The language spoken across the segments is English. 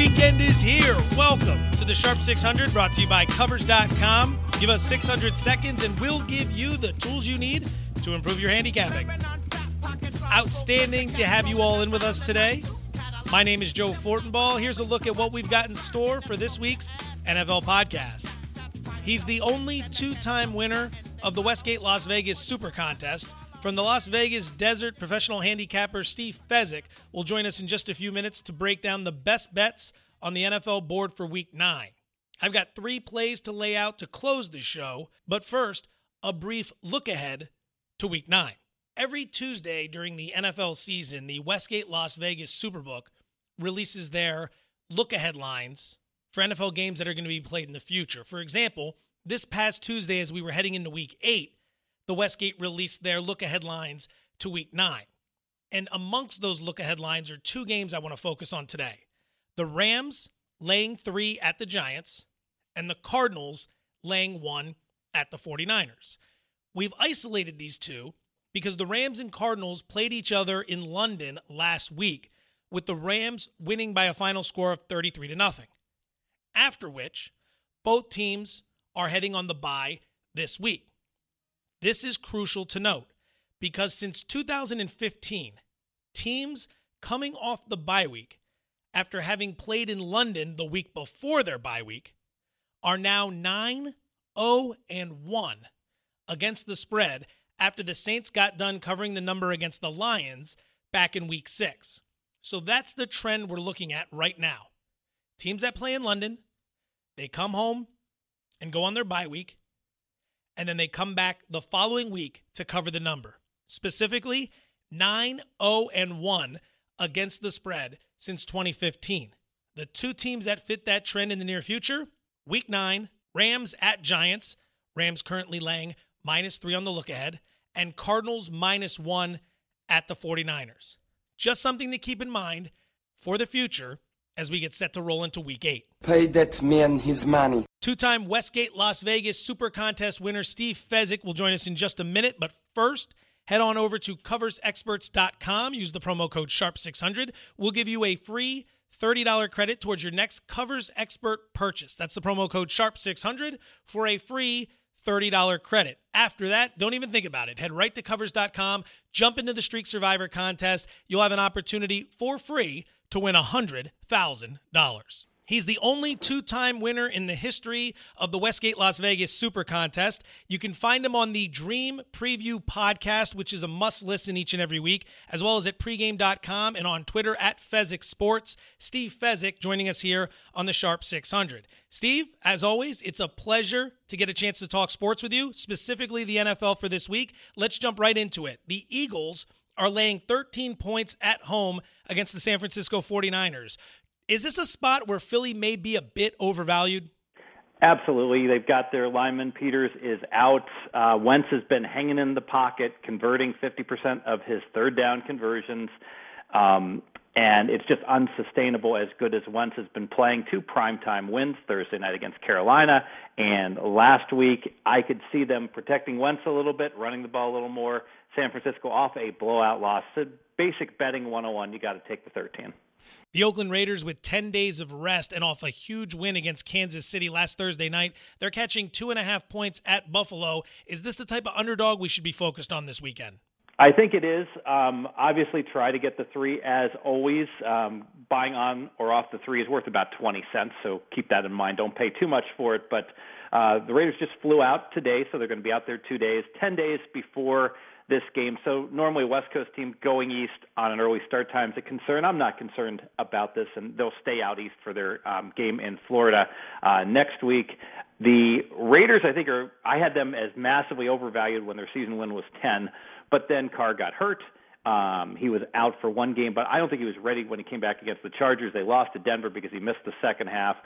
weekend is here. Welcome to the Sharp 600 brought to you by Covers.com. Give us 600 seconds and we'll give you the tools you need to improve your handicapping. Outstanding to have you all in with us today. My name is Joe Fortenbaugh. Here's a look at what we've got in store for this week's NFL podcast. He's the only two time winner of the Westgate Las Vegas Super Contest. From the Las Vegas Desert, professional handicapper Steve Fezzik will join us in just a few minutes to break down the best bets on the NFL board for week nine. I've got three plays to lay out to close the show, but first, a brief look ahead to week nine. Every Tuesday during the NFL season, the Westgate Las Vegas Superbook releases their look ahead lines for NFL games that are going to be played in the future. For example, this past Tuesday, as we were heading into week eight, the Westgate released their look ahead lines to week nine. And amongst those look ahead lines are two games I want to focus on today the Rams laying three at the Giants, and the Cardinals laying one at the 49ers. We've isolated these two because the Rams and Cardinals played each other in London last week, with the Rams winning by a final score of 33 to nothing. After which, both teams are heading on the bye this week. This is crucial to note because since 2015, teams coming off the bye week after having played in London the week before their bye week are now 9 0 and 1 against the spread after the Saints got done covering the number against the Lions back in week 6. So that's the trend we're looking at right now. Teams that play in London, they come home and go on their bye week and then they come back the following week to cover the number. Specifically, 9 0 and 1 against the spread since 2015. The two teams that fit that trend in the near future week 9, Rams at Giants. Rams currently laying minus 3 on the look ahead, and Cardinals minus 1 at the 49ers. Just something to keep in mind for the future as we get set to roll into week 8. Pay that man his money. Two time Westgate Las Vegas Super Contest winner Steve Fezzik will join us in just a minute. But first, head on over to coversexperts.com. Use the promo code SHARP600. We'll give you a free $30 credit towards your next Covers Expert purchase. That's the promo code SHARP600 for a free $30 credit. After that, don't even think about it. Head right to covers.com, jump into the Streak Survivor contest. You'll have an opportunity for free to win $100,000. He's the only two time winner in the history of the Westgate Las Vegas Super Contest. You can find him on the Dream Preview podcast, which is a must listen each and every week, as well as at pregame.com and on Twitter at Fezzik Sports. Steve Fezzik joining us here on the Sharp 600. Steve, as always, it's a pleasure to get a chance to talk sports with you, specifically the NFL for this week. Let's jump right into it. The Eagles are laying 13 points at home against the San Francisco 49ers. Is this a spot where Philly may be a bit overvalued? Absolutely. They've got their lineman. Peters is out. Uh, Wentz has been hanging in the pocket, converting 50% of his third down conversions. Um, and it's just unsustainable as good as Wentz has been playing. Two primetime wins Thursday night against Carolina, and last week I could see them protecting Wentz a little bit, running the ball a little more. San Francisco off a blowout loss. So basic betting 101, you got to take the 13. The Oakland Raiders, with 10 days of rest and off a huge win against Kansas City last Thursday night, they're catching two and a half points at Buffalo. Is this the type of underdog we should be focused on this weekend? I think it is. Um, obviously, try to get the three as always. Um, buying on or off the three is worth about 20 cents, so keep that in mind. Don't pay too much for it. But uh, the Raiders just flew out today, so they're going to be out there two days, 10 days before this game. So normally West Coast team going east on an early start time is a concern. I'm not concerned about this, and they'll stay out east for their um, game in Florida uh, next week. The Raiders, I think, are I had them as massively overvalued when their season win was 10, but then Carr got hurt. Um, he was out for one game, but I don't think he was ready when he came back against the Chargers. They lost to Denver because he missed the second half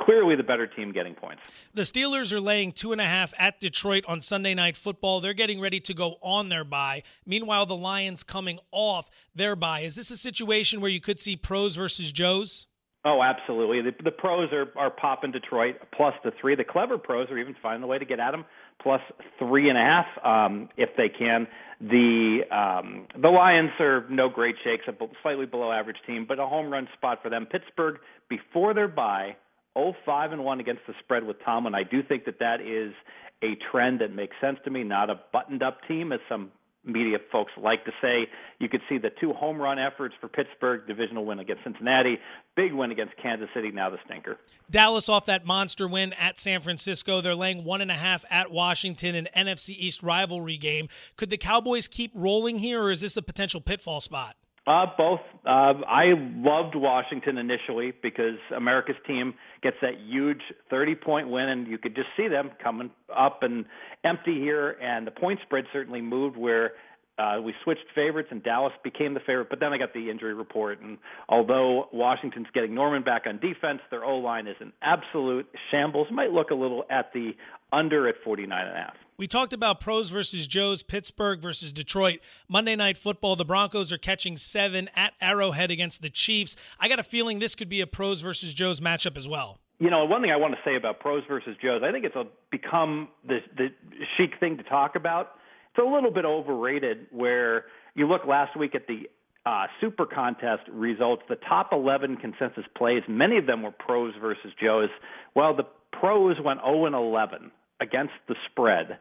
clearly the better team getting points. The Steelers are laying two and a half at Detroit on Sunday Night Football. They're getting ready to go on their bye. Meanwhile, the Lions coming off their bye. Is this a situation where you could see pros versus Joes? Oh, absolutely. The, the pros are, are popping Detroit plus the three. The clever pros are even finding a way to get at them plus three and a half um, if they can. The um, the Lions are no great shakes, a slightly below average team, but a home run spot for them. Pittsburgh before their bye, 0-5 and one against the spread with Tomlin. I do think that that is a trend that makes sense to me. Not a buttoned up team as some media folks like to say. You could see the two home run efforts for Pittsburgh, divisional win against Cincinnati, big win against Kansas City, now the stinker. Dallas off that monster win at San Francisco. They're laying one and a half at Washington, an NFC East rivalry game. Could the Cowboys keep rolling here, or is this a potential pitfall spot? Uh, both. Uh, I loved Washington initially because America's team gets that huge 30 point win, and you could just see them coming up and empty here. And the point spread certainly moved where uh, we switched favorites, and Dallas became the favorite. But then I got the injury report, and although Washington's getting Norman back on defense, their O line is an absolute shambles. Might look a little at the under at 49 and a half. We talked about pros versus Joes, Pittsburgh versus Detroit. Monday Night Football, the Broncos are catching seven at Arrowhead against the Chiefs. I got a feeling this could be a pros versus Joes matchup as well. You know, one thing I want to say about pros versus Joes, I think it's a, become the, the chic thing to talk about. It's a little bit overrated where you look last week at the uh, super contest results, the top 11 consensus plays, many of them were pros versus Joes. Well, the pros went 0 and 11 against the spread,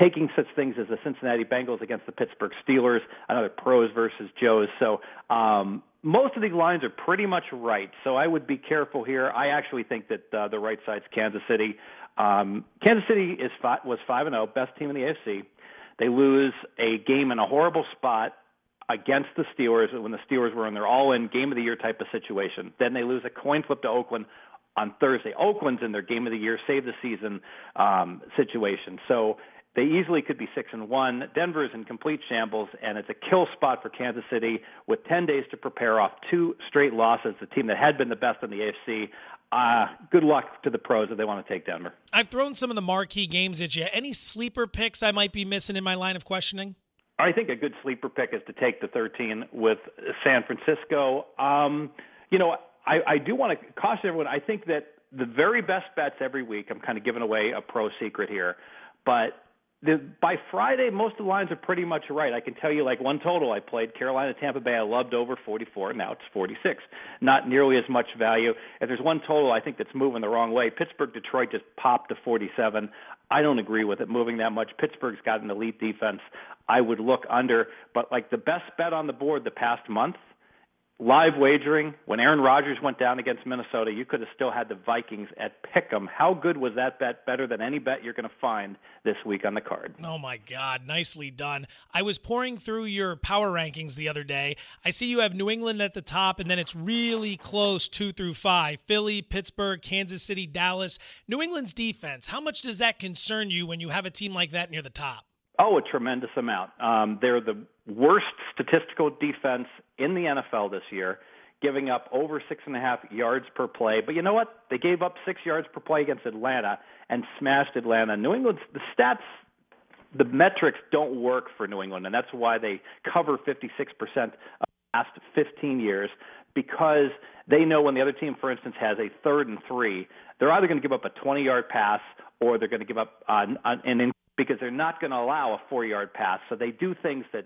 taking such things as the Cincinnati Bengals against the Pittsburgh Steelers, another pros versus Joes. So um, most of these lines are pretty much right. So I would be careful here. I actually think that uh, the right side's Kansas City. Um, Kansas City is five, was five and zero, oh, best team in the AFC. They lose a game in a horrible spot against the Steelers when the Steelers were in their all-in game of the year type of situation. Then they lose a coin flip to Oakland on Thursday. Oakland's in their game of the year, save the season um, situation. So they easily could be six and one. Denver is in complete shambles, and it's a kill spot for Kansas City with 10 days to prepare off two straight losses. The team that had been the best in the AFC. Uh, good luck to the pros if they want to take Denver. I've thrown some of the marquee games at you. Any sleeper picks I might be missing in my line of questioning? I think a good sleeper pick is to take the 13 with San Francisco. Um, you know, I, I do want to caution everyone. I think that the very best bets every week. I'm kind of giving away a pro secret here, but the, by Friday, most of the lines are pretty much right. I can tell you, like one total I played Carolina Tampa Bay. I loved over 44. Now it's 46. Not nearly as much value. If there's one total I think that's moving the wrong way, Pittsburgh Detroit just popped to 47. I don't agree with it moving that much. Pittsburgh's got an elite defense. I would look under, but like the best bet on the board the past month live wagering when Aaron Rodgers went down against Minnesota, you could have still had the Vikings at Pick'em. How good was that bet? Better than any bet you're going to find this week on the card. Oh my God, nicely done. I was pouring through your power rankings the other day. I see you have New England at the top, and then it's really close two through five: Philly, Pittsburgh, Kansas City, Dallas. New England's defense. How much does that concern you when you have a team like that near the top? Oh, a tremendous amount. Um, they're the worst statistical defense in the NFL this year, giving up over six and a half yards per play. But you know what? They gave up six yards per play against Atlanta and smashed Atlanta. New England's the stats, the metrics don't work for New England, and that's why they cover 56% of the last 15 years because they know when the other team, for instance, has a third and three, they're either going to give up a 20 yard pass or they're going to give up uh, an because they're not going to allow a four yard pass. So they do things that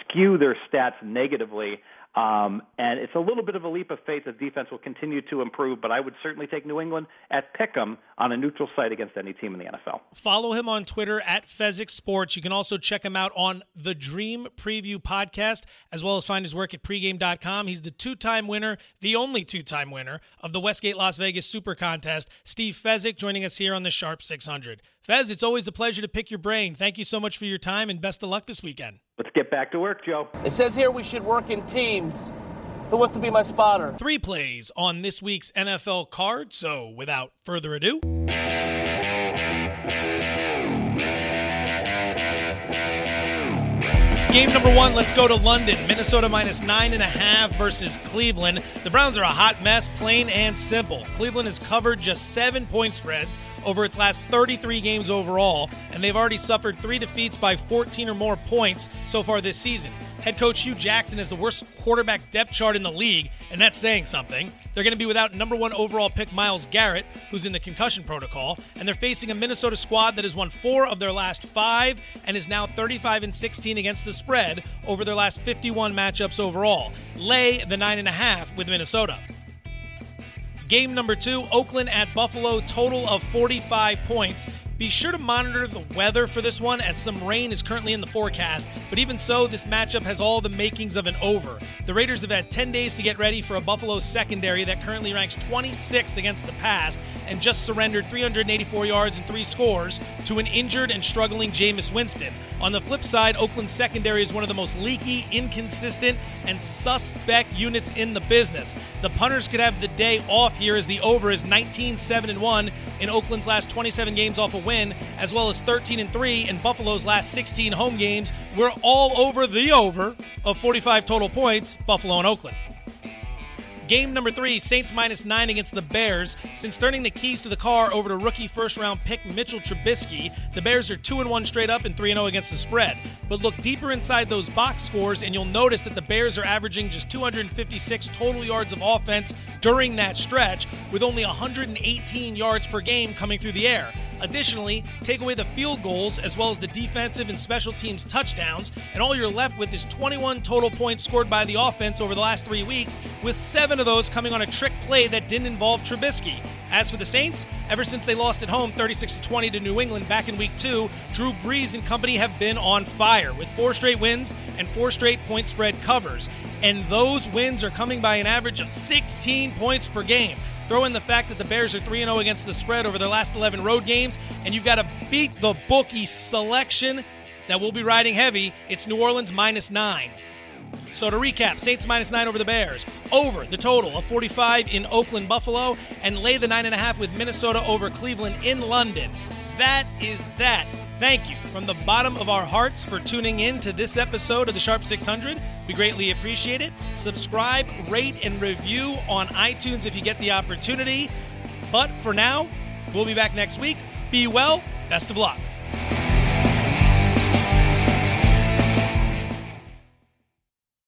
skew their stats negatively. Um, and it's a little bit of a leap of faith that defense will continue to improve, but I would certainly take New England at Pick'em on a neutral site against any team in the NFL. Follow him on Twitter at Fezzik Sports. You can also check him out on the Dream Preview podcast, as well as find his work at pregame.com. He's the two time winner, the only two time winner of the Westgate Las Vegas Super Contest. Steve Fezzik joining us here on the Sharp 600. Fez, it's always a pleasure to pick your brain. Thank you so much for your time and best of luck this weekend. Let's get back to work, Joe. It says here we should work in teams. Who wants to be my spotter? Three plays on this week's NFL card. So without further ado. Game number one, let's go to London. Minnesota minus nine and a half versus Cleveland. The Browns are a hot mess, plain and simple. Cleveland has covered just seven point spreads over its last 33 games overall, and they've already suffered three defeats by 14 or more points so far this season. Head coach Hue Jackson has the worst quarterback depth chart in the league, and that's saying something. They're going to be without number one overall pick Myles Garrett, who's in the concussion protocol, and they're facing a Minnesota squad that has won four of their last five and is now 35 and 16 against the spread over their last 51 matchups overall. Lay the nine and a half with Minnesota. Game number two, Oakland at Buffalo, total of 45 points. Be sure to monitor the weather for this one as some rain is currently in the forecast, but even so, this matchup has all the makings of an over. The Raiders have had 10 days to get ready for a Buffalo secondary that currently ranks 26th against the pass and just surrendered 384 yards and three scores to an injured and struggling Jameis Winston. On the flip side, Oakland's secondary is one of the most leaky, inconsistent, and suspect units in the business. The punters could have the day off here as the over is 19 7 1 in Oakland's last 27 games off a win, as well as 13 3 in Buffalo's last 16 home games. We're all over the over of 45 total points, Buffalo and Oakland. Game number three, Saints minus nine against the Bears. Since turning the keys to the car over to rookie first round pick Mitchell Trubisky, the Bears are 2 and 1 straight up and 3 0 against the spread. But look deeper inside those box scores, and you'll notice that the Bears are averaging just 256 total yards of offense during that stretch, with only 118 yards per game coming through the air. Additionally, take away the field goals as well as the defensive and special teams touchdowns, and all you're left with is 21 total points scored by the offense over the last three weeks, with seven of those coming on a trick play that didn't involve Trubisky. As for the Saints, ever since they lost at home 36 20 to New England back in week two, Drew Brees and company have been on fire with four straight wins and four straight point spread covers. And those wins are coming by an average of 16 points per game. Throw in the fact that the Bears are 3 0 against the spread over their last 11 road games, and you've got to beat the bookie selection that will be riding heavy. It's New Orleans minus 9. So to recap, Saints minus 9 over the Bears, over the total of 45 in Oakland, Buffalo, and lay the 9.5 with Minnesota over Cleveland in London. That is that. Thank you from the bottom of our hearts for tuning in to this episode of the Sharp 600. We greatly appreciate it. Subscribe, rate, and review on iTunes if you get the opportunity. But for now, we'll be back next week. Be well. Best of luck.